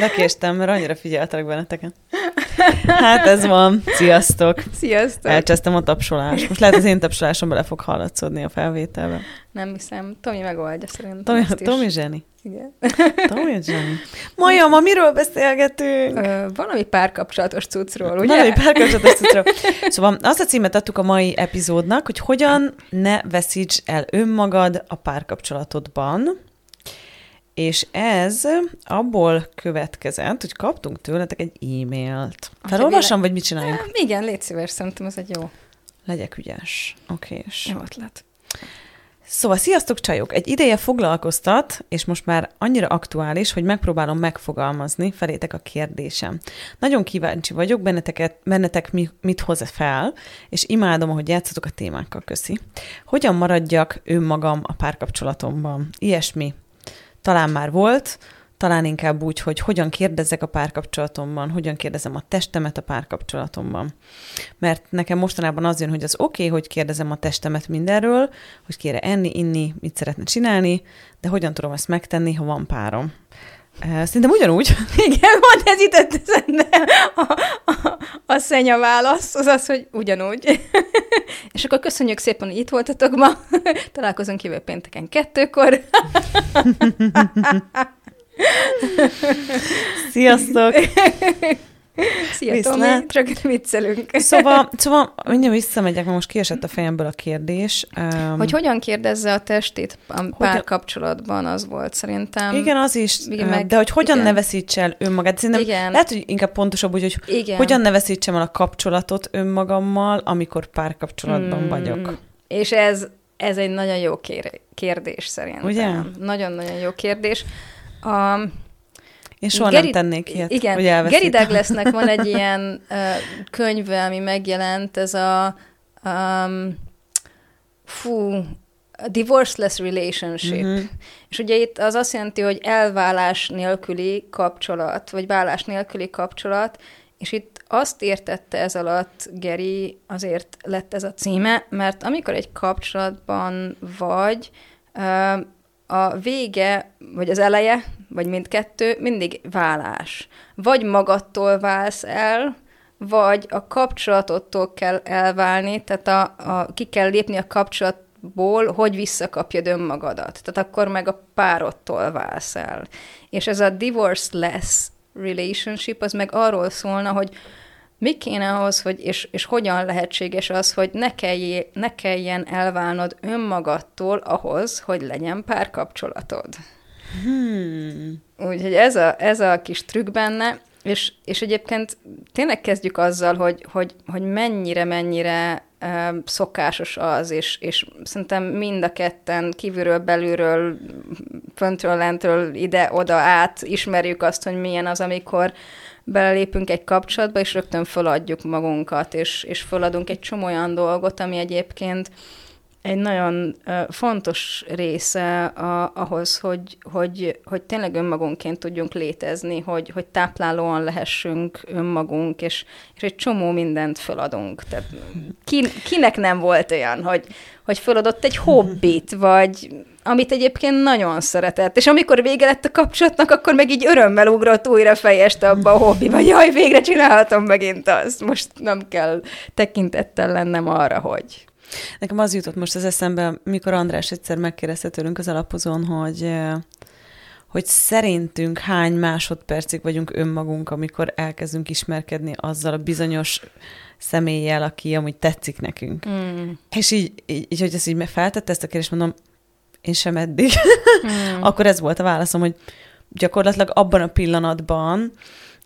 Lekéstem, mert annyira figyeltek benneteken. Hát ez van. Sziasztok. Sziasztok. Elcsesztem a tapsolást. Most lehet az én tapsolásom bele fog hallatszódni a felvételbe. Nem hiszem. Tomi megoldja szerintem Tomi, ezt is. Tomi zseni. Igen. Tomi zseni. Maja, ma miről beszélgetünk? Ö, valami párkapcsolatos cuccról, ugye? Valami párkapcsolatos cuccról. Szóval azt a címet adtuk a mai epizódnak, hogy hogyan ne veszíts el önmagad a párkapcsolatodban, és ez abból következett, hogy kaptunk tőletek egy e-mailt. Felolvasom, vagy mit csináljunk? Igen, légy szíves, szerintem ez egy jó, Legyek ügyes. Oké, és... jó ötlet. Szóval, sziasztok csajok! Egy ideje foglalkoztat, és most már annyira aktuális, hogy megpróbálom megfogalmazni felétek a kérdésem. Nagyon kíváncsi vagyok, benneteket, bennetek mi, mit hoz fel, és imádom, ahogy játszatok a témákkal, köszi. Hogyan maradjak önmagam a párkapcsolatomban? Ilyesmi. Talán már volt, talán inkább úgy, hogy hogyan kérdezzek a párkapcsolatomban, hogyan kérdezem a testemet a párkapcsolatomban. Mert nekem mostanában az jön, hogy az oké, okay, hogy kérdezem a testemet mindenről, hogy kére enni, inni, mit szeretne csinálni, de hogyan tudom ezt megtenni, ha van párom. Szerintem ugyanúgy. Igen, van ez jutott eszembe. A, a, a szenya válasz az az, hogy ugyanúgy. És akkor köszönjük szépen, hogy itt voltatok ma. Találkozunk jövő pénteken kettőkor. Sziasztok! Szia, Viszlát. Tomi, csak viccelünk. Szóval, szóval mindjárt visszamegyek, mert most kiesett a fejemből a kérdés. Um, Hogy hogyan kérdezze a testét a párkapcsolatban, az volt szerintem. Igen, az is, meg- de hogy hogyan igen. ne veszíts el önmagát. Szerintem Igen. lehet, hogy inkább pontosabb úgy, hogy Igen. hogyan ne veszítsem el a kapcsolatot önmagammal, amikor párkapcsolatban Hmm. vagyok. És ez, ez egy nagyon jó kér- kérdés szerintem. Ugye? Nagyon-nagyon jó kérdés. A, Én soha Geri- nem tennék ilyet, Igen, hogy elveszítem. Douglasnek van egy ilyen uh, könyve, ami megjelent, ez a um, fú, a divorceless relationship. Mhm. És ugye itt az azt jelenti, hogy elválás nélküli kapcsolat, vagy válás nélküli kapcsolat, és itt azt értette ez alatt Geri, azért lett ez a címe, mert amikor egy kapcsolatban vagy, a vége, vagy az eleje, vagy mindkettő mindig válás. Vagy magadtól válsz el, vagy a kapcsolatottól kell elválni, tehát a, a, ki kell lépni a kapcsolatból, hogy visszakapjad önmagadat. Tehát akkor meg a párodtól válsz el. És ez a divorce-less relationship, az meg arról szólna, hogy mi kéne ahhoz, hogy, és, és hogyan lehetséges az, hogy ne, kelljé, ne kelljen elválnod önmagadtól ahhoz, hogy legyen párkapcsolatod. Hmm. Úgyhogy ez a, ez a kis trükk benne, és, és egyébként tényleg kezdjük azzal, hogy, hogy, hogy mennyire, mennyire uh, szokásos az, és, és szerintem mind a ketten kívülről, belülről, föntről, lentről, ide-oda át ismerjük azt, hogy milyen az, amikor belelépünk egy kapcsolatba, és rögtön föladjuk magunkat, és, és föladunk egy csomó olyan dolgot, ami egyébként egy nagyon fontos része a, ahhoz, hogy, hogy, hogy tényleg önmagunkként tudjunk létezni, hogy, hogy táplálóan lehessünk önmagunk, és, és egy csomó mindent föladunk. Tehát ki, kinek nem volt olyan, hogy, hogy föladott egy hobbit, vagy amit egyébként nagyon szeretett, és amikor vége lett a kapcsolatnak, akkor meg így örömmel ugrott újra fejeste abba a hobbiba, jaj, végre csinálhatom megint azt, most nem kell tekintettel lennem arra, hogy... Nekem az jutott most az eszembe, mikor András egyszer megkérdezte tőlünk az alapozón, hogy hogy szerintünk hány másodpercig vagyunk önmagunk, amikor elkezdünk ismerkedni azzal a bizonyos személlyel, aki amúgy tetszik nekünk. Mm. És így, így, így hogy ezt így feltette ezt a kérdést, mondom, én sem eddig. Mm. Akkor ez volt a válaszom, hogy gyakorlatilag abban a pillanatban,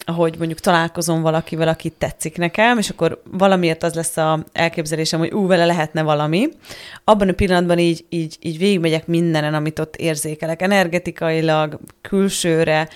ahogy mondjuk találkozom valakivel, aki tetszik nekem, és akkor valamiért az lesz a elképzelésem, hogy ú, vele lehetne valami. Abban a pillanatban így, így, így végigmegyek mindenen, amit ott érzékelek, energetikailag, külsőre,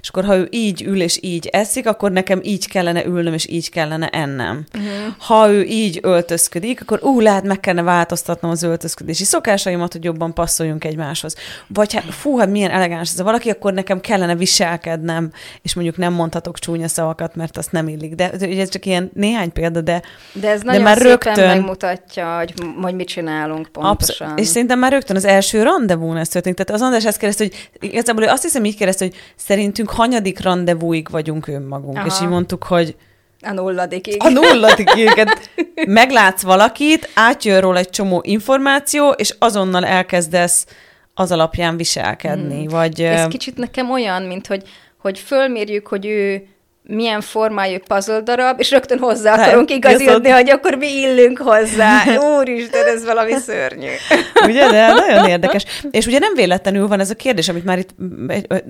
és akkor ha ő így ül és így eszik, akkor nekem így kellene ülnöm, és így kellene ennem. Uh-huh. Ha ő így öltözködik, akkor ú, lehet meg kellene változtatnom az öltözködési szokásaimat, hogy jobban passzoljunk egymáshoz. Vagy hát, fú, hát milyen elegáns ez a valaki, akkor nekem kellene viselkednem, és mondjuk nem mondhatok csúnya szavakat, mert azt nem illik. De ugye ez csak ilyen néhány példa, de De ez nagyon de már szépen rögtön... megmutatja, hogy, hogy mit csinálunk pontosan. Absz- és szerintem már rögtön az első rendezvún ez történt. Tehát az András ezt kérdezte, hogy igazából azt hiszem így kérdezte, hogy szerintünk hanyadik rendezvúig vagyunk önmagunk. Aha. És így mondtuk, hogy a nulladikig. A nulladikig. Hát meglátsz valakit, átjön róla egy csomó információ, és azonnal elkezdesz az alapján viselkedni. Hmm. Vagy, Ez kicsit nekem olyan, mint hogy, hogy fölmérjük, hogy ő milyen formájú puzzle darab, és rögtön hozzá hát, akarunk igazodni, hogy akkor mi illünk hozzá. Úristen, ez valami szörnyű. Ugye, de nagyon érdekes. És ugye nem véletlenül van ez a kérdés, amit már itt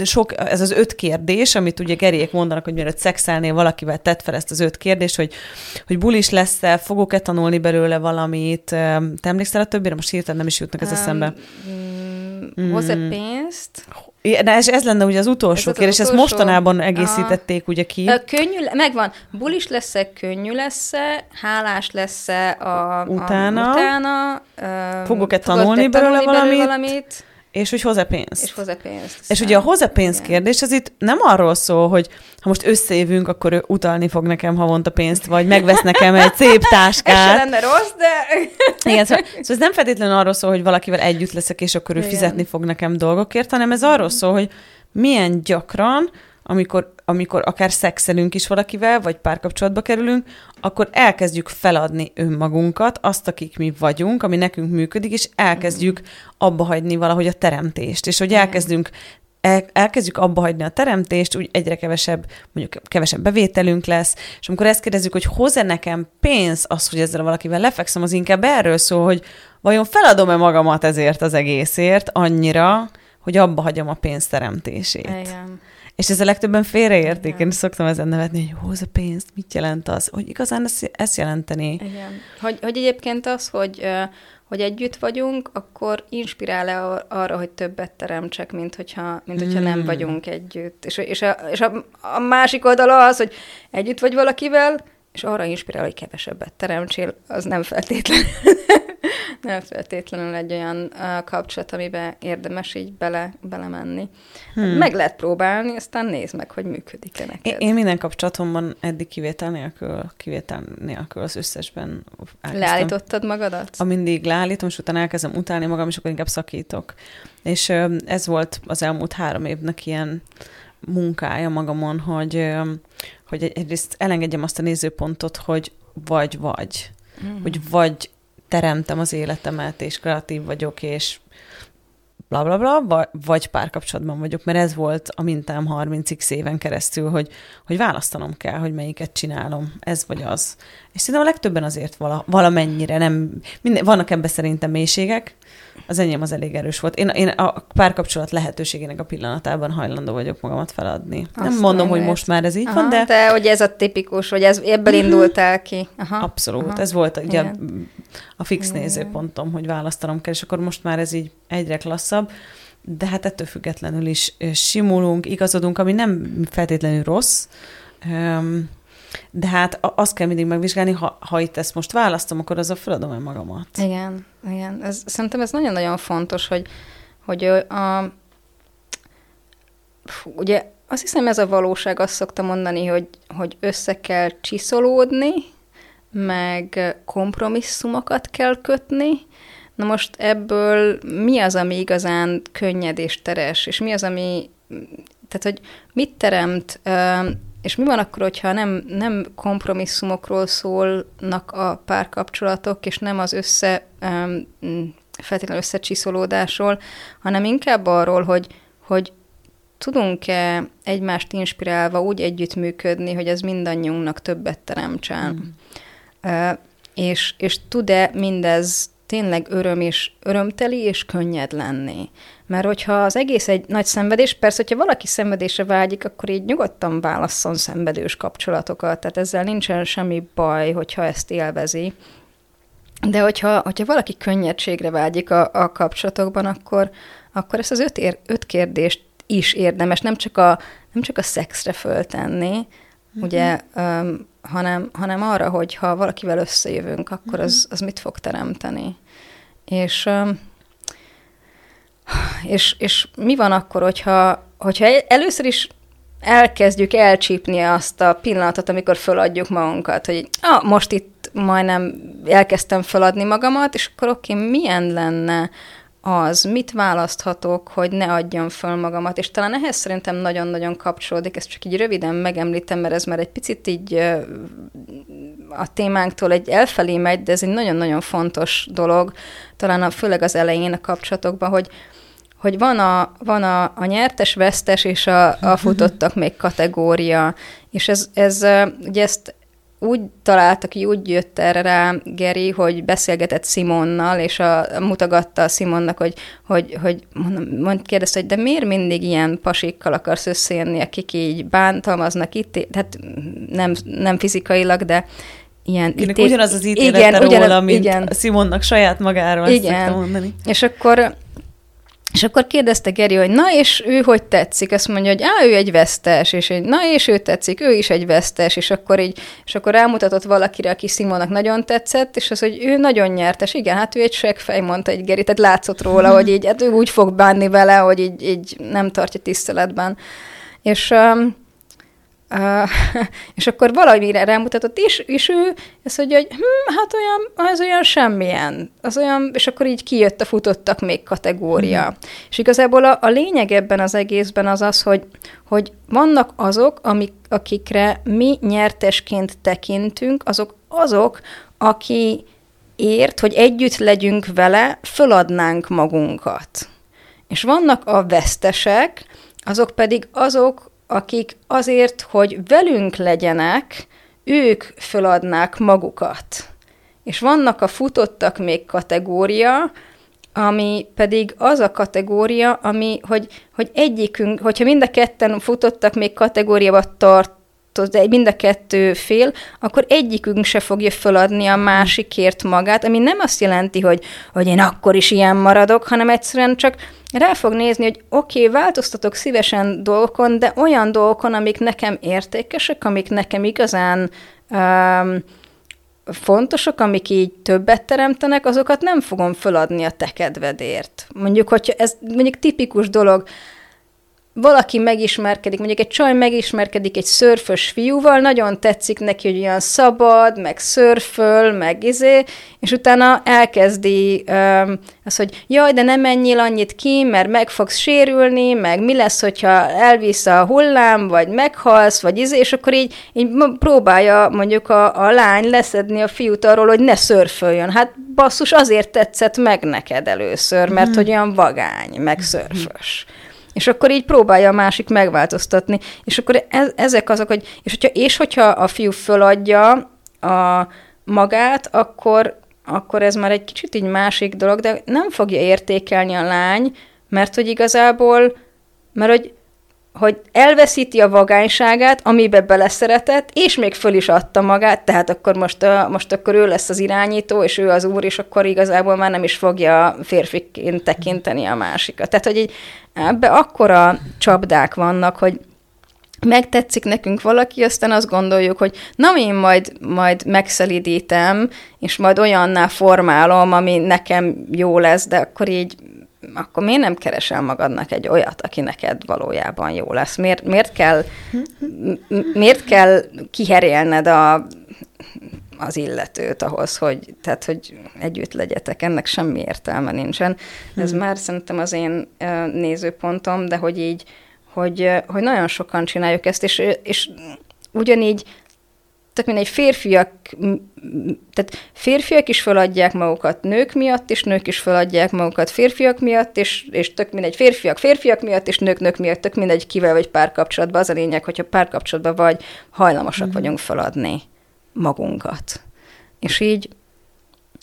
sok, ez az öt kérdés, amit ugye Geriek mondanak, hogy mielőtt szexelnél valakivel tett fel ezt az öt kérdést, hogy, hogy bulis lesz-e, fogok-e tanulni belőle valamit. Te emlékszel a többire? Most hirtelen nem is jutnak ez eszembe. Um, hoz-e pénzt? De ez, ez lenne ugye az utolsó ez kérdés, utolsó... ezt mostanában egészítették a... ugye ki. A könnyű, megvan, bulis lesz-e, könnyű lesz-e, hálás lesz-e a, utána, a, utána fogok-e tanulni, belőle valamit, valamit és hogy hoz-e pénzt. És hoz-e pénzt. És ugye a hoz-e pénzt kérdés, az itt nem arról szól, hogy ha most összeévünk, akkor ő utalni fog nekem havonta pénzt, vagy megvesz nekem egy szép táskát. Ez lenne rossz, de... Igen, szóval, szóval ez nem feltétlenül arról szól, hogy valakivel együtt leszek, és akkor ő Igen. fizetni fog nekem dolgokért, hanem ez arról szól, hogy milyen gyakran amikor, amikor akár szexelünk is valakivel, vagy párkapcsolatba kerülünk, akkor elkezdjük feladni önmagunkat, azt, akik mi vagyunk, ami nekünk működik, és elkezdjük abba hagyni valahogy a teremtést. És hogy elkezdünk el, elkezdjük abba hagyni a teremtést, úgy egyre kevesebb, mondjuk kevesebb bevételünk lesz, és amikor ezt kérdezzük, hogy hoz-e nekem pénz az, hogy ezzel valakivel lefekszem, az inkább erről szól, hogy vajon feladom-e magamat ezért az egészért annyira, hogy abba hagyom a pénzteremtését. Igen. És ez a legtöbben félreértik. Én szoktam ezen nevetni, hogy hoz a pénzt, mit jelent az? Hogy igazán ezt, ezt jelenteni? Igen. Hogy, hogy egyébként az, hogy, hogy együtt vagyunk, akkor inspirál-e arra, hogy többet teremtsek, mint hogyha, mint hogyha hmm. nem vagyunk együtt. És, és, a, és a, a másik oldala az, hogy együtt vagy valakivel, és arra inspirál, hogy kevesebbet teremtsél, az nem feltétlenül nem feltétlenül egy olyan uh, kapcsolat, amiben érdemes így bele, belemenni. Hmm. Meg lehet próbálni, aztán nézd meg, hogy működik-e neked. Én, én minden kapcsolatomban eddig kivétel nélkül, kivétel nélkül az összesben elkezdtem. Leállítottad magadat? A mindig leállítom, és utána elkezdem utálni magam, és akkor inkább szakítok. És uh, ez volt az elmúlt három évnek ilyen munkája magamon, hogy, uh, hogy egyrészt elengedjem azt a nézőpontot, hogy vagy-vagy. Mm. Hogy vagy teremtem az életemet, és kreatív vagyok, és bla bla bla, vagy párkapcsolatban vagyok, mert ez volt a mintám 30x éven keresztül, hogy, hogy választanom kell, hogy melyiket csinálom, ez vagy az. És szerintem a legtöbben azért vala, valamennyire nem, minden, vannak ebben szerintem mélységek, az enyém az elég erős volt. Én, én a párkapcsolat lehetőségének a pillanatában hajlandó vagyok magamat feladni. Azt nem mondom, hogy most már ez így Aha, van, de... De hogy ez a tipikus, hogy ez ebből uh-huh. indultál ki. Aha. Abszolút. Aha. Ez volt ugye a fix Igen. nézőpontom, hogy választanom kell, és akkor most már ez így egyre klasszabb de hát ettől függetlenül is simulunk, igazodunk, ami nem feltétlenül rossz, de hát azt kell mindig megvizsgálni, ha, ha itt ezt most választom, akkor az a feladom el magamat. Igen, igen. Ez, szerintem ez nagyon-nagyon fontos, hogy, hogy a, fú, ugye azt hiszem ez a valóság, azt szokta mondani, hogy, hogy össze kell csiszolódni, meg kompromisszumokat kell kötni. Na most ebből mi az, ami igazán könnyed és teres, és mi az, ami, tehát hogy mit teremt és mi van akkor, hogyha nem, nem kompromisszumokról szólnak a párkapcsolatok, és nem az össze, feltétlenül összecsiszolódásról, hanem inkább arról, hogy, hogy tudunk-e egymást inspirálva úgy együttműködni, hogy ez mindannyiunknak többet teremtsen. Mm. És, és tud-e mindez tényleg öröm és örömteli és könnyed lenni. Mert hogyha az egész egy nagy szenvedés, persze, hogyha valaki szenvedésre vágyik, akkor így nyugodtan válasszon szenvedős kapcsolatokat, tehát ezzel nincsen semmi baj, hogyha ezt élvezi. De hogyha, hogyha valaki könnyedségre vágyik a, a kapcsolatokban, akkor, akkor ezt az öt, ér, öt kérdést is érdemes, nem csak a, nem csak a szexre föltenni, mm-hmm. ugye, um, hanem, hanem arra, hogy ha valakivel összejövünk, akkor mm-hmm. az, az mit fog teremteni. És, és, és mi van akkor, hogyha, hogyha először is elkezdjük elcsípni azt a pillanatot, amikor föladjuk magunkat, hogy ah, most itt majdnem elkezdtem feladni magamat, és akkor oké, okay, milyen lenne az, mit választhatok, hogy ne adjam föl magamat, és talán ehhez szerintem nagyon-nagyon kapcsolódik, ezt csak így röviden megemlítem, mert ez már egy picit így a témánktól egy elfelé megy, de ez egy nagyon-nagyon fontos dolog, talán a, főleg az elején a kapcsolatokban, hogy, hogy van a, van a, a nyertes, vesztes és a, a futottak még kategória, és ez, ez ugye ezt úgy találtak ki, úgy jött erre rá Geri, hogy beszélgetett Simonnal, és a, mutogatta a Simonnak, hogy, hogy, hogy mond, kérdezte, hogy de miért mindig ilyen pasikkal akarsz összejönni, akik így bántalmaznak itt, tehát nem, nem fizikailag, de ilyen... Kinek ugyanaz az ítélete igen, róla, ugyanaz, mint igen. Simonnak saját magáról, igen. mondani. És akkor és akkor kérdezte Geri, hogy na, és ő hogy tetszik? Azt mondja, hogy á, ő egy vesztes, és egy, na, és ő tetszik, ő is egy vesztes, és akkor így, és akkor rámutatott valakire, aki Simonak nagyon tetszett, és az, hogy ő nagyon nyertes. Igen, hát ő egy seggfej, mondta egy Geri, tehát látszott róla, hogy így, hát ő úgy fog bánni vele, hogy így, így nem tartja tiszteletben. És um, Uh, és akkor valamire rámutatott, és, és ő ezt mondja, hogy hm, hát olyan, az olyan semmilyen, az olyan, és akkor így kijött a futottak még kategória. Mm. És igazából a, a lényeg ebben az egészben az az, hogy, hogy vannak azok, amik, akikre mi nyertesként tekintünk, azok azok, aki ért, hogy együtt legyünk vele, föladnánk magunkat. És vannak a vesztesek, azok pedig azok, akik azért, hogy velünk legyenek, ők föladnák magukat. És vannak a futottak még kategória, ami pedig az a kategória, ami, hogy, hogy egyikünk, hogyha mind a ketten futottak még kategóriába tart, de mind a kettő fél, akkor egyikünk se fogja föladni a másikért magát, ami nem azt jelenti, hogy, hogy én akkor is ilyen maradok, hanem egyszerűen csak rá fog nézni, hogy oké, okay, változtatok szívesen dolgokon, de olyan dolgokon, amik nekem értékesek, amik nekem igazán um, fontosak, amik így többet teremtenek, azokat nem fogom föladni a te kedvedért. Mondjuk, hogyha ez mondjuk tipikus dolog, valaki megismerkedik, mondjuk egy csaj megismerkedik egy szörfös fiúval, nagyon tetszik neki, hogy olyan szabad, meg szörföl, meg izé, és utána elkezdi um, az, hogy jaj, de nem menjél annyit ki, mert meg fogsz sérülni, meg mi lesz, hogyha elvisz a hullám, vagy meghalsz, vagy izé, és akkor így, így próbálja mondjuk a, a lány leszedni a fiút arról, hogy ne szörföljön. Hát basszus, azért tetszett meg neked először, mert mm. hogy olyan vagány, meg szörfös. Mm. És akkor így próbálja a másik megváltoztatni. És akkor ez, ezek azok, hogy és hogyha, és hogyha a fiú föladja a magát, akkor, akkor ez már egy kicsit így másik dolog, de nem fogja értékelni a lány, mert hogy igazából, mert hogy hogy elveszíti a vagányságát, amibe beleszeretett, és még föl is adta magát, tehát akkor most, most akkor ő lesz az irányító, és ő az úr, és akkor igazából már nem is fogja férfiként tekinteni a másikat. Tehát, hogy így ebbe akkora csapdák vannak, hogy megtetszik nekünk valaki, aztán azt gondoljuk, hogy na én majd, majd megszelidítem, és majd olyanná formálom, ami nekem jó lesz, de akkor így akkor miért nem keresel magadnak egy olyat, aki neked valójában jó lesz? Miért, miért, kell, miért kell kiherélned a, az illetőt ahhoz, hogy, tehát, hogy együtt legyetek, ennek semmi értelme nincsen. Ez hmm. már szerintem az én nézőpontom, de hogy így, hogy, hogy nagyon sokan csináljuk ezt, és, és ugyanígy tök mindegy, férfiak, tehát férfiak is feladják magukat nők miatt, és nők is feladják magukat férfiak miatt, és, és tök mindegy, férfiak férfiak miatt, és nők nők miatt, tök mindegy, kivel vagy párkapcsolatban. Az a lényeg, hogyha párkapcsolatban vagy, hajlamosak mm. vagyunk feladni magunkat. És így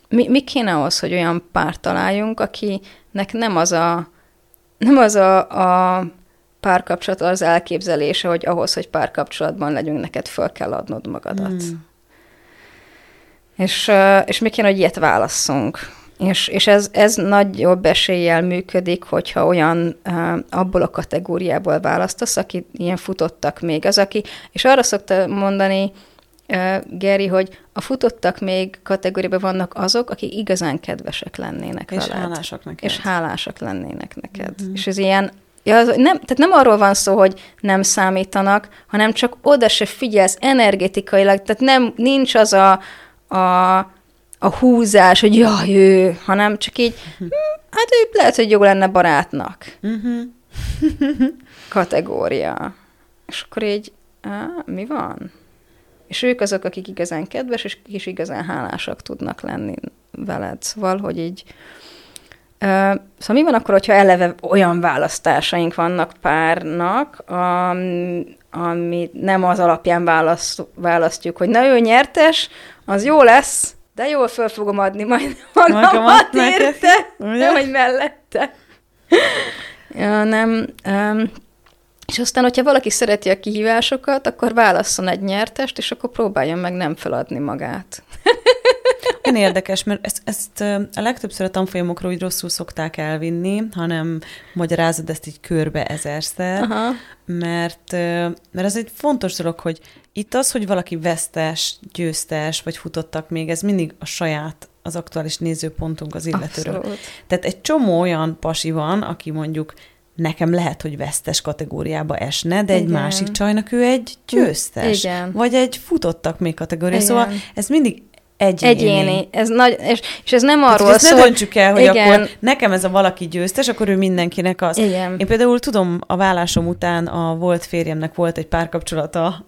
mi, mi kéne ahhoz, hogy olyan párt találjunk, akinek nem az a, nem az a, a párkapcsolat az elképzelése, hogy ahhoz, hogy párkapcsolatban legyünk, neked föl kell adnod magadat. Hmm. És, és mi kéne, hogy ilyet válasszunk. És, és ez, ez nagyobb eséllyel működik, hogyha olyan abból a kategóriából választasz, aki ilyen futottak még. Az, aki, és arra szokta mondani Geri, hogy a futottak még kategóriában vannak azok, akik igazán kedvesek lennének és veled. hálásak neked. És hálásak lennének neked. Uh-huh. És ez ilyen Ja, nem, tehát nem arról van szó, hogy nem számítanak, hanem csak oda se figyelsz energetikailag, tehát nem, nincs az a, a, a húzás, hogy jaj, ő, hanem csak így, hm, hát ő lehet, hogy jó lenne barátnak. Uh-huh. Kategória. És akkor így, á, mi van? És ők azok, akik igazán kedves, és is igazán hálásak tudnak lenni veled. Szóval, hogy így, Szóval mi van akkor, hogyha eleve olyan választásaink vannak párnak, ami nem az alapján választ, választjuk, hogy na ő nyertes, az jó lesz, de jól föl fogom adni majd magamat érte, nem, hogy mellette. ja, nem, um, és aztán, hogyha valaki szereti a kihívásokat, akkor válasszon egy nyertest, és akkor próbáljon meg nem feladni magát. Én érdekes, mert ezt, ezt a legtöbbször a tanfolyamokról úgy rosszul szokták elvinni, hanem magyarázod ezt így körbe ezerszer, Aha. mert, mert ez egy fontos dolog, hogy itt az, hogy valaki vesztes, győztes, vagy futottak még, ez mindig a saját, az aktuális nézőpontunk az illetőről. Abszolút. Tehát egy csomó olyan pasi van, aki mondjuk nekem lehet, hogy vesztes kategóriába esne, de Igen. egy másik csajnak ő egy győztes. Igen. Vagy egy futottak még kategória. Szóval Igen. Szóval ez mindig egyéni. Egyéni. Ez nagy, és, és ez nem arról hát, szól... Ne döntsük el, hogy igen. akkor nekem ez a valaki győztes, akkor ő mindenkinek az. Igen. Én például tudom, a vállásom után a volt férjemnek volt egy párkapcsolata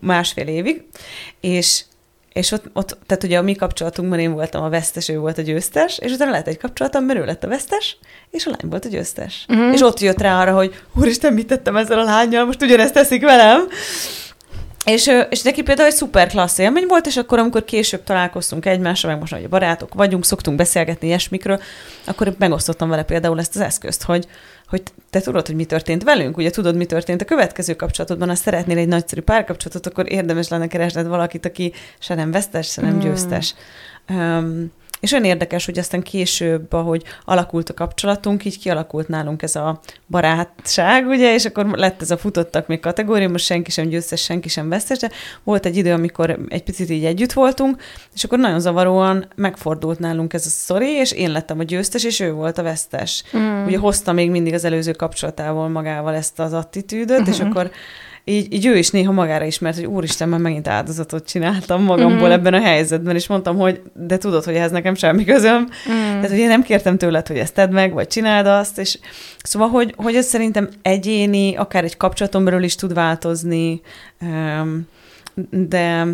másfél évig, és és ott, ott, tehát ugye a mi kapcsolatunkban én voltam a vesztes, ő volt a győztes, és utána lehet egy kapcsolatom, mert ő lett a vesztes, és a lány volt a győztes. Uh-huh. És ott jött rá arra, hogy úristen, mit tettem ezzel a lányjal, most ugyanezt teszik velem. És, és neki például egy szuper klassz élmény volt, és akkor, amikor később találkoztunk egymással, meg most hogy barátok vagyunk, szoktunk beszélgetni ilyesmikről, akkor megosztottam vele például ezt az eszközt, hogy, hogy te tudod, hogy mi történt velünk, ugye tudod, mi történt a következő kapcsolatodban, ha szeretnél egy nagyszerű párkapcsolatot, akkor érdemes lenne keresned valakit, aki se nem vesztes, se nem hmm. győztes. Um, és olyan érdekes, hogy aztán később, ahogy alakult a kapcsolatunk, így kialakult nálunk ez a barátság, ugye, és akkor lett ez a futottak még kategória, most senki sem győztes, senki sem vesztes, de volt egy idő, amikor egy picit így együtt voltunk, és akkor nagyon zavaróan megfordult nálunk ez a sztori, és én lettem a győztes, és ő volt a vesztes. Mm. Ugye hozta még mindig az előző kapcsolatával magával ezt az attitűdöt, mm-hmm. és akkor így, így ő is néha magára ismert, hogy úristen, már megint áldozatot csináltam magamból mm-hmm. ebben a helyzetben, és mondtam, hogy de tudod, hogy ez nekem semmi közöm. Mm. Tehát, hogy én nem kértem tőled, hogy ezt tedd meg, vagy csináld azt, és szóval, hogy, hogy ez szerintem egyéni, akár egy kapcsolaton belül is tud változni, de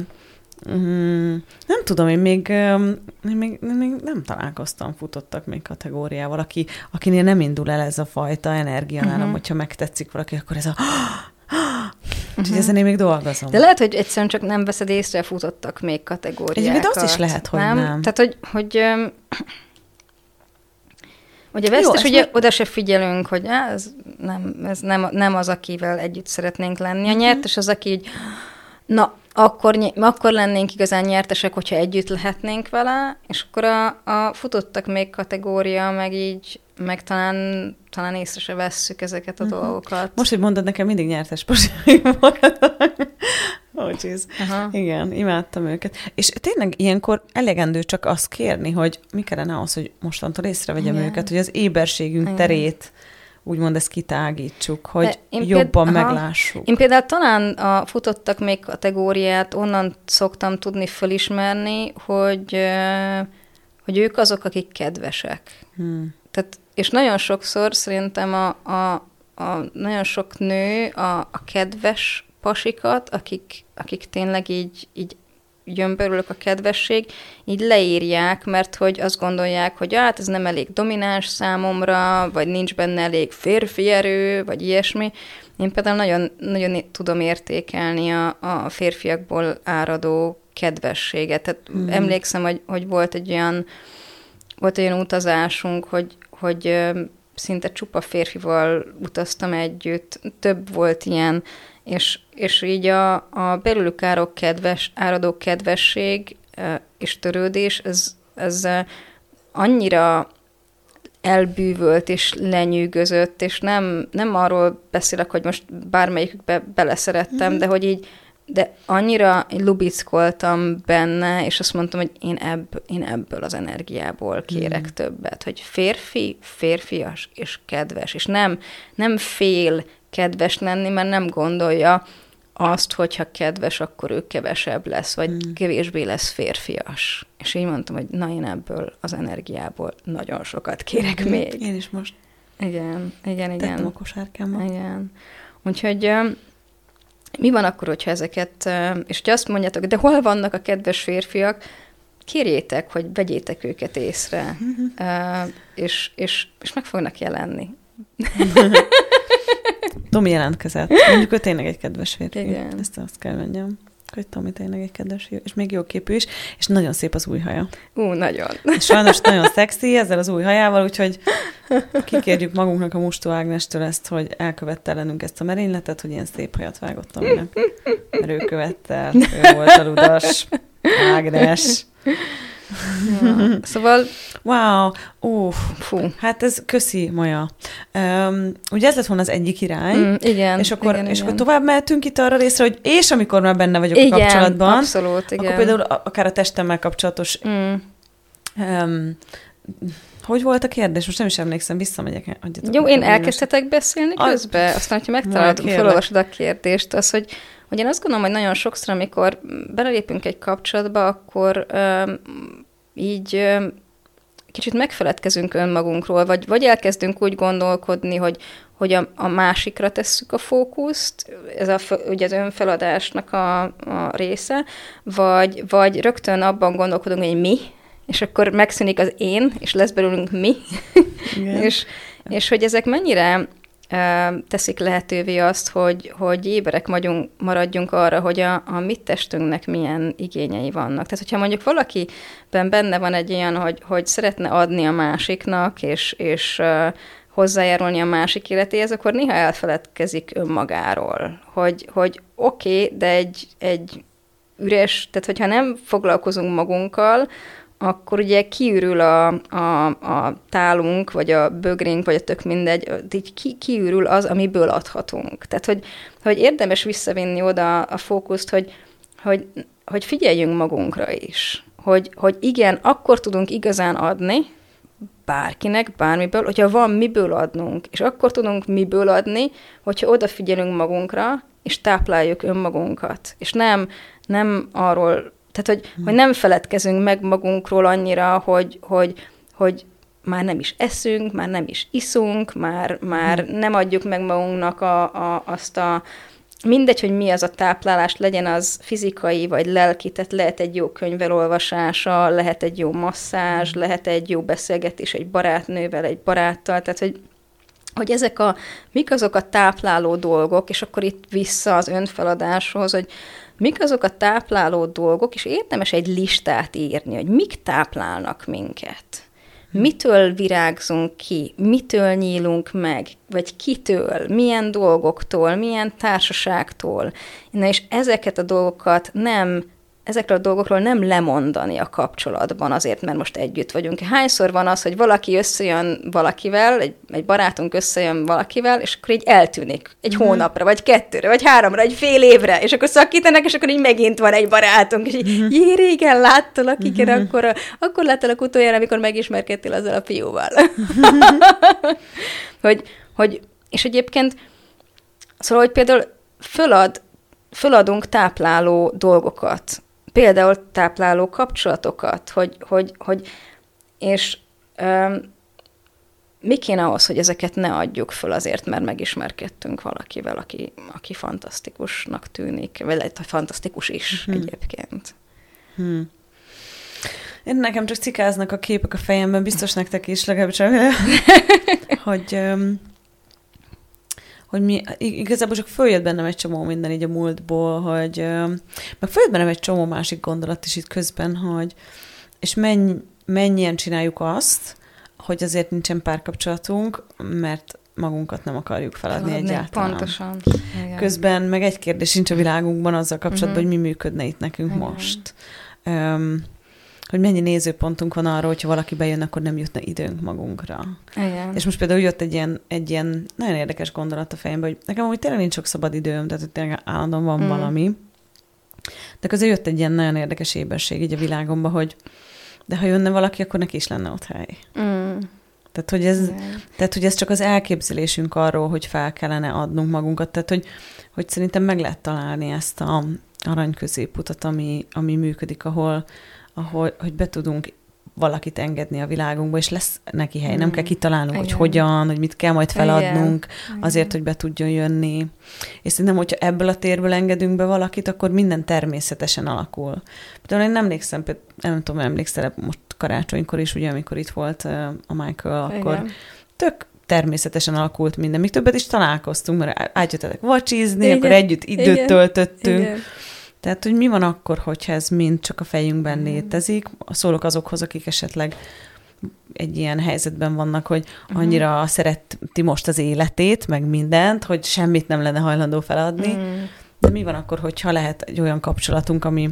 mm, nem tudom, én még, én még, még nem találkoztam futottak még kategóriával, aki, akinél nem indul el ez a fajta energia nálam, uh-huh. hogyha megtetszik valaki, akkor ez a Úgyhogy uh-huh. ezen én még dolgozom. De lehet, hogy egyszerűen csak nem veszed észre, futottak még kategóriákat. Egyébként azt is lehet, hogy nem. nem. Tehát, hogy, hogy Ugye vesztes, Jó, ugye meg... oda se figyelünk, hogy á, ez, nem, ez nem, nem az, akivel együtt szeretnénk lenni. A uh-huh. nyertes az, aki így, na, akkor, akkor lennénk igazán nyertesek, hogyha együtt lehetnénk vele, és akkor a, a futottak még kategória, meg így, meg talán, talán észre se vesszük ezeket a uh-huh. dolgokat. Most, hogy mondod, nekem mindig nyertes Oh, uh-huh. Igen, imádtam őket. És tényleg ilyenkor elegendő csak azt kérni, hogy mi kellene ahhoz, hogy mostantól észrevegyem Igen. őket, hogy az éberségünk Igen. terét úgymond ezt kitágítsuk, hogy én jobban péld, meglássuk. Aha. Én például talán a futottak még kategóriát onnan szoktam tudni fölismerni, hogy, hogy ők azok, akik kedvesek. Hmm. Tehát, és nagyon sokszor szerintem a, a, a nagyon sok nő a, a kedves pasikat, akik, akik tényleg így, így jön belőlük a kedvesség, így leírják, mert hogy azt gondolják, hogy hát ez nem elég domináns számomra, vagy nincs benne elég férfi erő, vagy ilyesmi. Én például nagyon, nagyon tudom értékelni a, a férfiakból áradó kedvességet. Tehát mm. emlékszem, hogy, hogy volt egy olyan volt egy olyan utazásunk, hogy, hogy szinte csupa férfival utaztam együtt, több volt ilyen, és, és így a, a belülük árok kedves, áradó kedvesség és törődés, ez, ez annyira elbűvölt és lenyűgözött, és nem, nem arról beszélek, hogy most bármelyikükbe beleszerettem, mm-hmm. de hogy így de annyira lubickoltam benne, és azt mondtam, hogy én, ebb, én ebből az energiából kérek mm. többet, hogy férfi, férfias és kedves, és nem, nem fél kedves lenni, mert nem gondolja azt, hogyha kedves, akkor ő kevesebb lesz, vagy mm. kevésbé lesz férfias. És így mondtam, hogy na, én ebből az energiából nagyon sokat kérek mm. még. Én is most. Igen, igen, igen. Tettem a kosárkámba. Igen. Úgyhogy mi van akkor, hogyha ezeket, és hogy azt mondjátok, de hol vannak a kedves férfiak, kérjétek, hogy vegyétek őket észre, és, és, és meg fognak jelenni. Tomi jelentkezett. Mondjuk ő tényleg egy kedves férfi. Igen. Ezt azt kell mondjam hogy Tomi tényleg egy kedves és még jó képű is, és nagyon szép az új haja. Ú, nagyon. És sajnos nagyon szexi ezzel az új hajával, úgyhogy kikérjük magunknak a Mustó Ágnestől ezt, hogy elkövette ellenünk ezt a merényletet, hogy ilyen szép hajat vágott Tominak. Mert ő követte, ő volt a ludas. Ágnes. Ja. Szóval... Wow, ó, Fú. hát ez köszi, Maja. Um, ugye ez lett volna az egyik irány. Mm, igen. És akkor, igen, és igen. akkor tovább mehetünk itt arra részre, hogy és amikor már benne vagyok igen, a kapcsolatban, abszolút, igen. akkor például akár a testemmel kapcsolatos mm. um, hogy volt a kérdés? Most nem is emlékszem, visszamegyek. Jó, én elkezdhetek beszélni közben, aztán, hogyha megtalálod, felolvasod a kérdést, az, hogy, hogy én azt gondolom, hogy nagyon sokszor, amikor belelépünk egy kapcsolatba, akkor um, így kicsit megfeledkezünk önmagunkról, vagy, vagy elkezdünk úgy gondolkodni, hogy, hogy a, a másikra tesszük a fókuszt, ez a, ugye az önfeladásnak a, a része, vagy, vagy rögtön abban gondolkodunk, hogy mi, és akkor megszűnik az én, és lesz belőlünk mi, és, és hogy ezek mennyire teszik lehetővé azt, hogy, hogy éberek magyunk, maradjunk arra, hogy a, a mi testünknek milyen igényei vannak. Tehát, hogyha mondjuk valakiben benne van egy olyan, hogy, hogy szeretne adni a másiknak, és, és hozzájárulni a másik életéhez, akkor néha elfeledkezik önmagáról, hogy, hogy oké, okay, de egy, egy üres, tehát hogyha nem foglalkozunk magunkkal, akkor ugye kiürül a, a, a tálunk, vagy a bögrénk, vagy a tök mindegy, így ki, kiürül az, amiből adhatunk. Tehát, hogy, hogy érdemes visszavinni oda a fókuszt, hogy, hogy, hogy figyeljünk magunkra is. Hogy, hogy igen, akkor tudunk igazán adni, bárkinek, bármiből, hogyha van miből adnunk, és akkor tudunk miből adni, hogyha odafigyelünk magunkra, és tápláljuk önmagunkat. És nem, nem arról tehát, hogy, hmm. hogy nem feledkezünk meg magunkról annyira, hogy, hogy, hogy már nem is eszünk, már nem is iszunk, már, már hmm. nem adjuk meg magunknak a, a, azt a, mindegy, hogy mi az a táplálás, legyen az fizikai vagy lelki, tehát lehet egy jó könyvelolvasása, lehet egy jó masszázs, hmm. lehet egy jó beszélgetés egy barátnővel, egy baráttal, tehát hogy hogy ezek a, mik azok a tápláló dolgok, és akkor itt vissza az önfeladáshoz, hogy mik azok a tápláló dolgok, és érdemes egy listát írni, hogy mik táplálnak minket. Mitől virágzunk ki, mitől nyílunk meg, vagy kitől, milyen dolgoktól, milyen társaságtól. Na és ezeket a dolgokat nem ezekről a dolgokról nem lemondani a kapcsolatban azért, mert most együtt vagyunk. Hányszor van az, hogy valaki összejön valakivel, egy, egy barátunk összejön valakivel, és akkor így eltűnik egy mm-hmm. hónapra, vagy kettőre, vagy háromra, egy fél évre, és akkor szakítanak, és akkor így megint van egy barátunk, és így, mm-hmm. jé, régen láttalak, igen, mm-hmm. akkor, akkor láttalak utoljára, amikor megismerkedtél azzal a fiúval. Mm-hmm. hogy, hogy, és egyébként, szóval, hogy például fölad, föladunk tápláló dolgokat például tápláló kapcsolatokat, hogy, hogy, hogy és um, mi kéne ahhoz, hogy ezeket ne adjuk föl azért, mert megismerkedtünk valakivel, aki, aki fantasztikusnak tűnik, vagy lehet, hogy fantasztikus is hmm. egyébként. Hmm. Én nekem csak cikáznak a képek a fejemben, biztos nektek is, legalábbis hogy, hogy mi, igazából csak följött bennem egy csomó minden így a múltból, hogy meg följött bennem egy csomó másik gondolat is itt közben, hogy és mennyi, mennyien csináljuk azt, hogy azért nincsen párkapcsolatunk, mert magunkat nem akarjuk feladni Feladni, egyáltalán. Pontosan. Igen. Közben meg egy kérdés sincs a világunkban azzal kapcsolatban, uh-huh. hogy mi működne itt nekünk Igen. most. Um, hogy mennyi nézőpontunk van arra, hogyha valaki bejön, akkor nem jutna időnk magunkra. Igen. És most például jött egy ilyen, egy ilyen nagyon érdekes gondolat a fejembe, hogy nekem úgy tényleg nincs sok szabad időm, tehát hogy tényleg állandóan van mm. valami. De azért jött egy ilyen nagyon érdekes éberség így a világomba, hogy de ha jönne valaki, akkor neki is lenne ott hely. Mm. Tehát hogy, ez, tehát, hogy ez csak az elképzelésünk arról, hogy fel kellene adnunk magunkat. Tehát, hogy, hogy szerintem meg lehet találni ezt a arany középutat, ami, ami működik, ahol, ahol hogy be tudunk valakit engedni a világunkba, és lesz neki hely. Mm. Nem kell kitalálnunk, Igen. hogy hogyan, hogy mit kell majd feladnunk Igen. azért, hogy be tudjon jönni. És szerintem, hogyha ebből a térből engedünk be valakit, akkor minden természetesen alakul. Például én emlékszem, nem tudom, emlékszel most karácsonykor is, ugye, amikor itt volt a Michael, akkor Igen. tök természetesen alakult minden. Még többet is találkoztunk, mert átjöttetek vacsizni, Igen. akkor együtt időt Igen. töltöttünk. Igen. Tehát, hogy mi van akkor, hogyha ez mind csak a fejünkben mm. létezik? Szólok azokhoz, akik esetleg egy ilyen helyzetben vannak, hogy mhm. annyira uh-huh. szereti most az életét, meg mindent, hogy semmit nem lenne hajlandó feladni. Mm. De mi van akkor, hogyha lehet egy olyan kapcsolatunk, ami,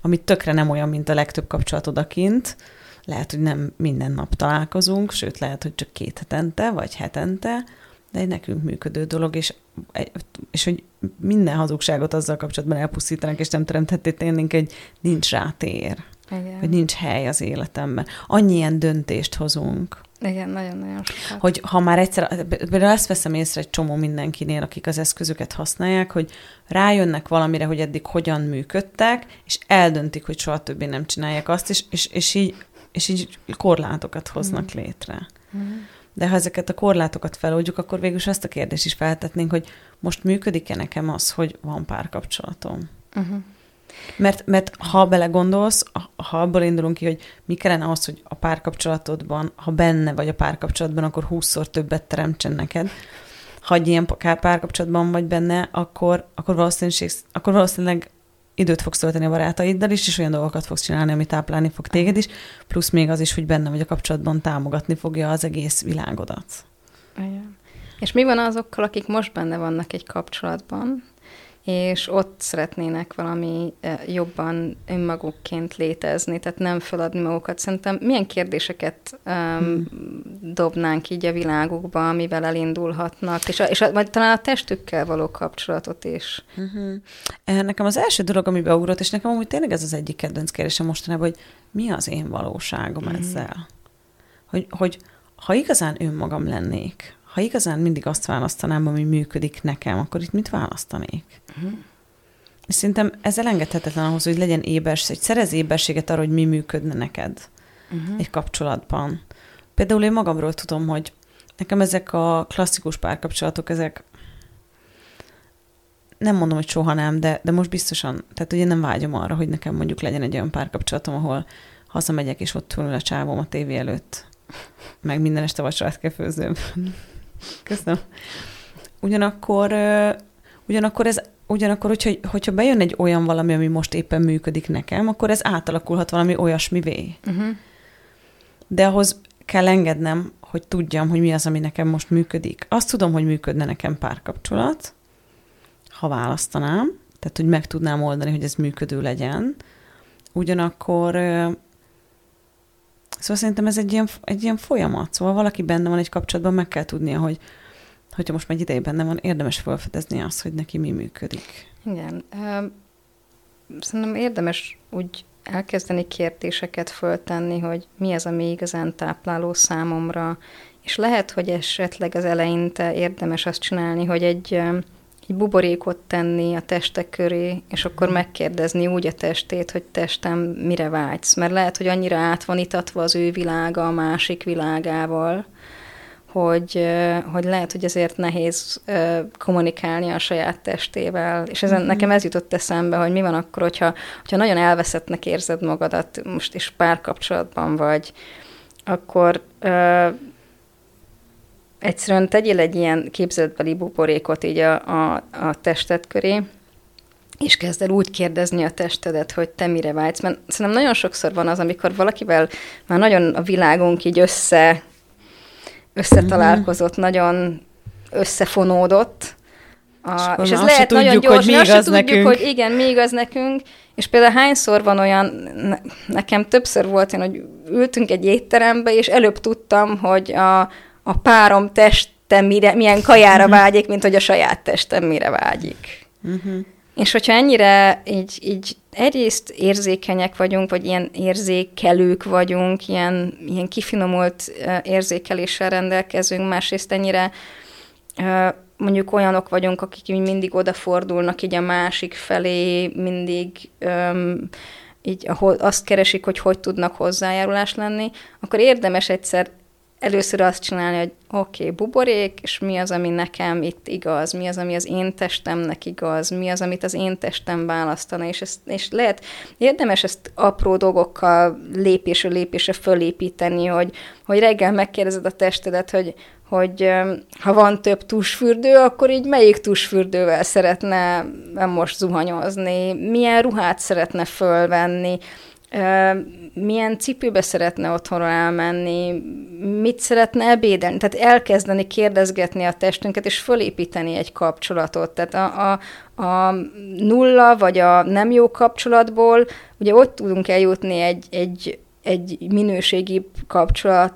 ami tökre nem olyan, mint a legtöbb kapcsolat odakint, lehet, hogy nem minden nap találkozunk, sőt, lehet, hogy csak két hetente, vagy hetente, de egy nekünk működő dolog, és, és hogy minden hazugságot azzal kapcsolatban elpusztítanak, és nem teremthetnénk egy nincs rá tér. Igen. Hogy nincs hely az életemben. Annyi ilyen döntést hozunk. Igen, nagyon-nagyon sokat. Hogy ha már egyszer, például ezt veszem észre egy csomó mindenkinél, akik az eszközöket használják, hogy rájönnek valamire, hogy eddig hogyan működtek, és eldöntik, hogy soha többé nem csinálják azt, és, és, és, így, és így korlátokat hoznak mm. létre. Mm. De ha ezeket a korlátokat feloldjuk, akkor végül is azt a kérdést is feltetnénk, hogy most működik-e nekem az, hogy van párkapcsolatom? Uh-huh. Mert, mert ha belegondolsz, ha abból indulunk ki, hogy mi kellene az, hogy a párkapcsolatodban, ha benne vagy a párkapcsolatban, akkor húszszor többet teremtsen neked, ha egy ilyen párkapcsolatban vagy benne, akkor, akkor, valószínűség, akkor valószínűleg időt fogsz tölteni a barátaiddal is, és olyan dolgokat fogsz csinálni, ami táplálni fog téged is, plusz még az is, hogy benne vagy a kapcsolatban támogatni fogja az egész világodat. Igen. És mi van azokkal, akik most benne vannak egy kapcsolatban, és ott szeretnének valami jobban önmagukként létezni, tehát nem feladni magukat. Szerintem milyen kérdéseket um, hmm. dobnánk így a világukba, amivel elindulhatnak, és, a, és a, vagy talán a testükkel való kapcsolatot is. Uh-huh. Nekem az első dolog, ami beugrott, és nekem amúgy tényleg ez az egyik kedvenc kérdésem mostanában, hogy mi az én valóságom uh-huh. ezzel? Hogy, hogy ha igazán önmagam lennék, ha igazán mindig azt választanám, ami működik nekem, akkor itt mit választanék? Uh-huh. És szerintem ez elengedhetetlen ahhoz, hogy legyen ébers, hogy szerez éberséget arra, hogy mi működne neked uh-huh. egy kapcsolatban. Például én magamról tudom, hogy nekem ezek a klasszikus párkapcsolatok, ezek nem mondom, hogy soha nem, de, de most biztosan, tehát ugye nem vágyom arra, hogy nekem mondjuk legyen egy olyan párkapcsolatom, ahol hazamegyek, és ott ül a csávom a tévé előtt, meg minden este vacsorát kell főznöm. Köszönöm. Ugyanakkor, ugyanakkor ez Ugyanakkor, hogyha, hogyha bejön egy olyan valami, ami most éppen működik nekem, akkor ez átalakulhat valami olyasmivé. Uh-huh. De ahhoz kell engednem, hogy tudjam, hogy mi az, ami nekem most működik. Azt tudom, hogy működne nekem párkapcsolat, ha választanám, tehát hogy meg tudnám oldani, hogy ez működő legyen. Ugyanakkor Szóval szerintem ez egy ilyen, egy ilyen folyamat. Szóval valaki benne van egy kapcsolatban, meg kell tudnia, hogy hogyha most egy ideig benne van, érdemes felfedezni azt, hogy neki mi működik. Igen. Szerintem érdemes úgy elkezdeni kérdéseket föltenni, hogy mi az, ami igazán tápláló számomra, és lehet, hogy esetleg az eleinte érdemes azt csinálni, hogy egy egy buborékot tenni a testek köré, és akkor megkérdezni úgy a testét, hogy testem, mire vágysz. Mert lehet, hogy annyira át van itatva az ő világa a másik világával, hogy, hogy lehet, hogy ezért nehéz kommunikálni a saját testével. És ezen, mm-hmm. nekem ez jutott eszembe, hogy mi van akkor, hogyha, hogyha nagyon elveszettnek érzed magadat, most is párkapcsolatban vagy, akkor egyszerűen tegyél egy ilyen képzeletbeli buborékot így a, a, a tested köré, és kezd el úgy kérdezni a testedet, hogy te mire vágysz. Mert szerintem nagyon sokszor van az, amikor valakivel már nagyon a világunk így össze, összetalálkozott, mm-hmm. nagyon összefonódott, a, és ez lehet tudjuk, nagyon gyors, hogy mi igaz tudjuk, nekünk. hogy igen, mi igaz nekünk, és például hányszor van olyan, nekem többször volt én, hogy ültünk egy étterembe, és előbb tudtam, hogy a, a párom teste mire, milyen kajára mhm. vágyik, mint hogy a saját testem mire vágyik. Uh-huh. És hogyha ennyire így, így egyrészt érzékenyek vagyunk, vagy ilyen érzékelők vagyunk, ilyen, ilyen kifinomult érzékeléssel rendelkezünk, másrészt ennyire mondjuk olyanok vagyunk, akik mindig odafordulnak így a másik felé, mindig öm, így azt keresik, hogy hogy tudnak hozzájárulás lenni, akkor érdemes egyszer először azt csinálni, hogy oké, okay, buborék, és mi az, ami nekem itt igaz, mi az, ami az én testemnek igaz, mi az, amit az én testem választana, és, ezt, és lehet, érdemes ezt apró dolgokkal lépésről lépésre fölépíteni, hogy, hogy reggel megkérdezed a testedet, hogy hogy ha van több tusfürdő, akkor így melyik tusfürdővel szeretne most zuhanyozni, milyen ruhát szeretne fölvenni, milyen cipőbe szeretne otthonra elmenni, mit szeretne ebédelni. Tehát elkezdeni kérdezgetni a testünket, és fölépíteni egy kapcsolatot. Tehát a, a, a nulla, vagy a nem jó kapcsolatból, ugye ott tudunk eljutni egy, egy, egy minőségi kapcsolat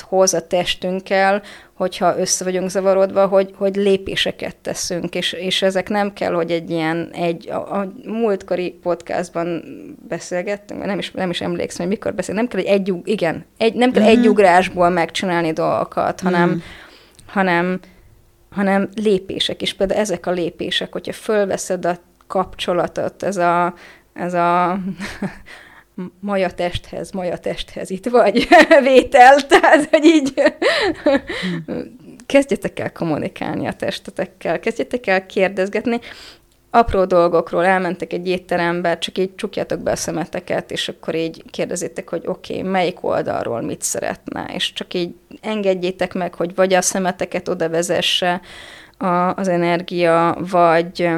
hoz a testünkkel, hogyha össze vagyunk zavarodva, hogy, hogy lépéseket teszünk, és, és ezek nem kell, hogy egy ilyen, egy, a, a múltkori podcastban beszélgettünk, nem is, nem is emlékszem, hogy mikor beszélünk, nem kell, hogy egy, igen, egy, nem kell uh-huh. egy ugrásból megcsinálni dolgokat, hanem, uh-huh. hanem, hanem lépések, és például ezek a lépések, hogyha fölveszed a kapcsolatot, ez a, ez a maja testhez, maja testhez itt vagy vétel, tehát, hogy így kezdjetek el kommunikálni a testetekkel, kezdjetek el kérdezgetni, apró dolgokról elmentek egy étterembe, csak így csukjátok be a szemeteket, és akkor így kérdezitek, hogy oké, okay, melyik oldalról mit szeretne, és csak így engedjétek meg, hogy vagy a szemeteket oda vezesse a, az energia, vagy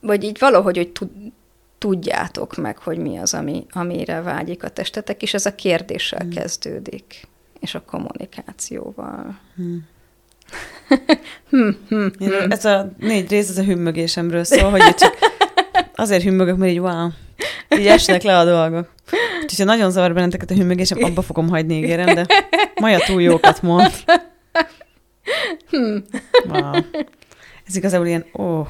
vagy így valahogy, hogy tud, tudjátok meg, hogy mi az, ami, amire vágyik a testetek, és ez a kérdéssel hmm. kezdődik, és a kommunikációval. Hmm. hmm, hmm, hmm. Ez a négy rész, ez a hümmögésemről szól, hogy csak azért hümmögök, mert így wow, így esnek le a dolgok. Úgyhogy ha nagyon zavar benneteket a hümmögésem, abba fogom hagyni, ígérem, de Maja túl jókat mond. Hmm. Wow. Ez igazából ilyen, ó, oh,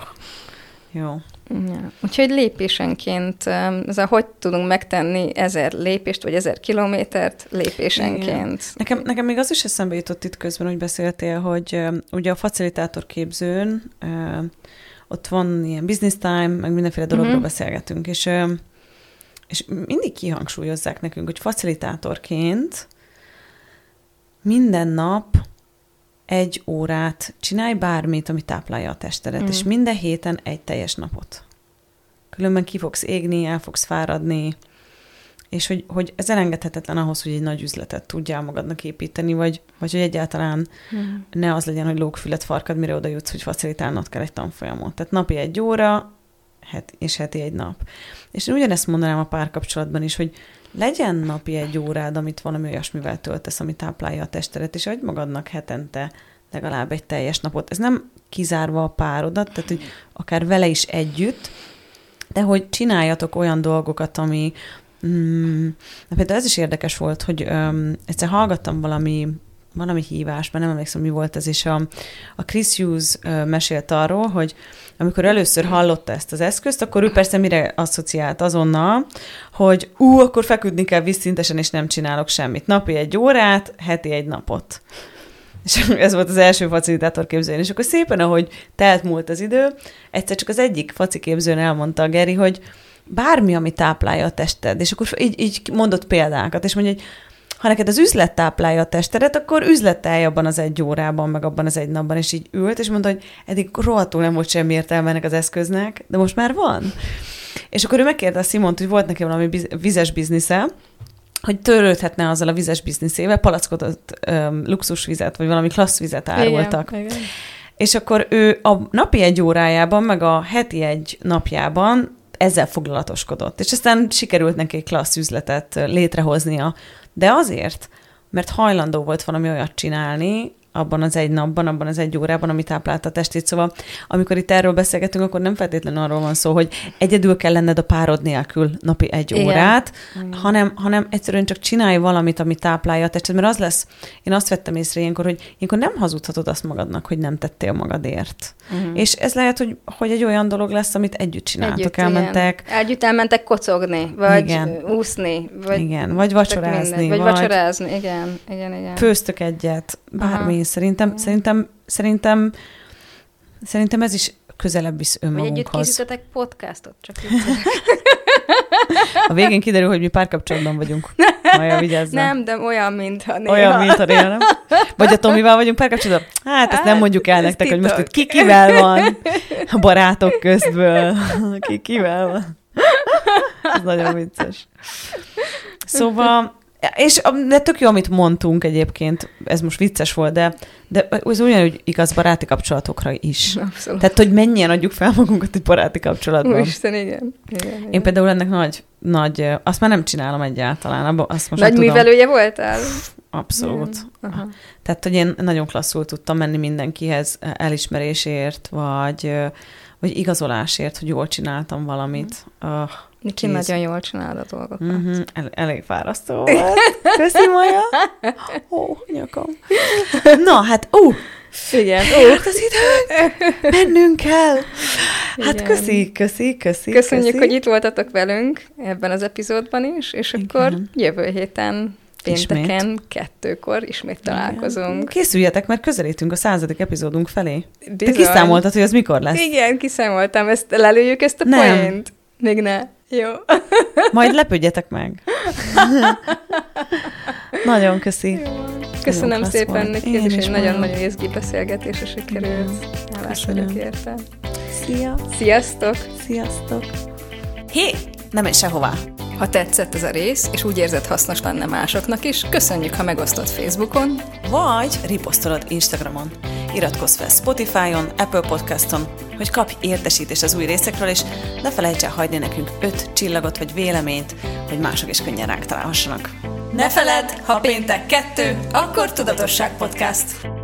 jó. Ja. Úgyhogy lépésenként, ez a hogy tudunk megtenni ezer lépést, vagy ezer kilométert lépésenként. Nekem, nekem még az is eszembe jutott itt közben, hogy beszéltél, hogy ugye a facilitátor képzőn ott van ilyen business time, meg mindenféle dologról uh-huh. beszélgetünk, és, és mindig kihangsúlyozzák nekünk, hogy facilitátorként minden nap egy órát, csinálj bármit, ami táplálja a testedet, mm. és minden héten egy teljes napot. Különben ki fogsz égni, el fogsz fáradni, és hogy, hogy ez elengedhetetlen ahhoz, hogy egy nagy üzletet tudjál magadnak építeni, vagy, vagy hogy egyáltalán mm. ne az legyen, hogy lógfület farkad, mire oda jutsz, hogy facilitálnod kell egy tanfolyamot. Tehát napi egy óra, het, és heti egy nap. És én ugyanezt mondanám a párkapcsolatban is, hogy legyen napi egy órád, amit valami olyasmivel töltesz, ami táplálja a testedet, és adj magadnak hetente legalább egy teljes napot. Ez nem kizárva a párodat, tehát hogy akár vele is együtt, de hogy csináljatok olyan dolgokat, ami, mm, például ez is érdekes volt, hogy um, egyszer hallgattam valami valami hívásban, nem emlékszem, mi volt ez, és a, a Chris Hughes mesélt arról, hogy amikor először hallotta ezt az eszközt, akkor ő persze mire asszociált azonnal, hogy ú, akkor feküdni kell visszintesen, és nem csinálok semmit. Napi egy órát, heti egy napot. És ez volt az első facilitátor képzőn. És akkor szépen, ahogy telt múlt az idő, egyszer csak az egyik faci képzőn elmondta a Geri, hogy bármi, ami táplálja a tested, és akkor így, így mondott példákat, és mondja, hogy ha neked az üzlet táplálja a testedet, akkor üzletelj abban az egy órában, meg abban az egy napban, és így ült, és mondta, hogy eddig rohadtul nem volt semmi értelme ennek az eszköznek, de most már van. És akkor ő megkérte a Simont, hogy volt neki valami vizes biznisze, hogy törődhetne azzal a vizes bizniszével, palackozott öm, luxusvizet, vagy valami klassz vizet árultak. Igen, igen. És akkor ő a napi egy órájában, meg a heti egy napjában ezzel foglalatoskodott. És aztán sikerült neki egy klassz üzletet létrehoznia. De azért, mert hajlandó volt valami olyat csinálni, abban az egy napban, abban az egy órában, ami táplálta a testét. Szóval, amikor itt erről beszélgetünk, akkor nem feltétlenül arról van szó, hogy egyedül kell lenned a párod nélkül napi egy Igen. órát, hanem, hanem egyszerűen csak csinálj valamit, ami táplálja a tested, mert az lesz, én azt vettem észre ilyenkor, hogy ilyenkor nem hazudhatod azt magadnak, hogy nem tettél magadért. Uh-huh. És ez lehet, hogy, hogy egy olyan dolog lesz, amit együtt csináltok, Együtt, elmentek, Igen. Együtt elmentek kocogni, vagy Igen. úszni, vagy igen, vagy vacsorázni, vagy, vagy vacsorázni, igen, igen, igen. főztök egyet, bármi. Aha. Szerintem, szerintem, szerintem, szerintem ez is közelebb visz Vagy együtt önmagunkhoz. készítetek podcastot, csak. A végén kiderül, hogy mi párkapcsolatban vagyunk. Maja, vigyázzál. Nem, de olyan, mintha néha. Olyan, mint a Réa, nem? Vagy a Tomival vagyunk párkapcsolatban? Hát, ezt nem Hát, mondjuk el nektek, hogy most itt titok. ki kivel van a barátok közből. Ki kivel van. Ez nagyon vicces. Szóval, és de tök jó, amit mondtunk egyébként, ez most vicces volt, de, de ez ugyanúgy igaz baráti kapcsolatokra is. Abszolút. Tehát, hogy mennyien adjuk fel magunkat egy baráti kapcsolatban. Úristen, igen. igen, igen. Én például ennek nagy, nagy, azt már nem csinálom egyáltalán, abba- azt most Nagy művelője voltál? Abszolút. Aha. Tehát, hogy én nagyon klasszul tudtam menni mindenkihez elismerésért, vagy, vagy igazolásért, hogy jól csináltam valamit. Oh, Niki Jeez. nagyon jól csinálod a dolgokat. uh-huh. El, elég fárasztó volt. Köszi, Maja. Ó, nyakam. Na, hát, ú, uh, Igen. járt az idő, mennünk kell. Hát Igen. köszi, köszi, köszi. Köszönjük, köszi. hogy itt voltatok velünk ebben az epizódban is, és akkor Igen. jövő héten Ismét. pénteken kettőkor ismét találkozunk. Készüljetek, mert közelítünk a századik epizódunk felé. Te Bizony. kiszámoltad, hogy az mikor lesz? Igen, kiszámoltam. Ezt lelőjük ezt a Nem. poént? Még ne. Jó. Majd lepődjetek meg. Nagyon köszi. Köszönöm klassz szépen Én és is egy nagyon. nagyon-nagyon izgi beszélgetésre sikerült. Hálás Köszönöm. vagyok érte. Szia! Sziasztok! Sziasztok! Hé! Nem menj sehová! Ha tetszett ez a rész, és úgy érzed hasznos lenne másoknak is, köszönjük, ha megosztod Facebookon, Vagy riposztolod Instagramon. Iratkozz fel Spotify-on, Apple Podcaston, hogy kapj értesítést az új részekről, és ne felejts el hagyni nekünk öt csillagot vagy véleményt, hogy mások is könnyen ránk találhassanak. Ne feledd, ha péntek kettő, akkor Tudatosság Podcast.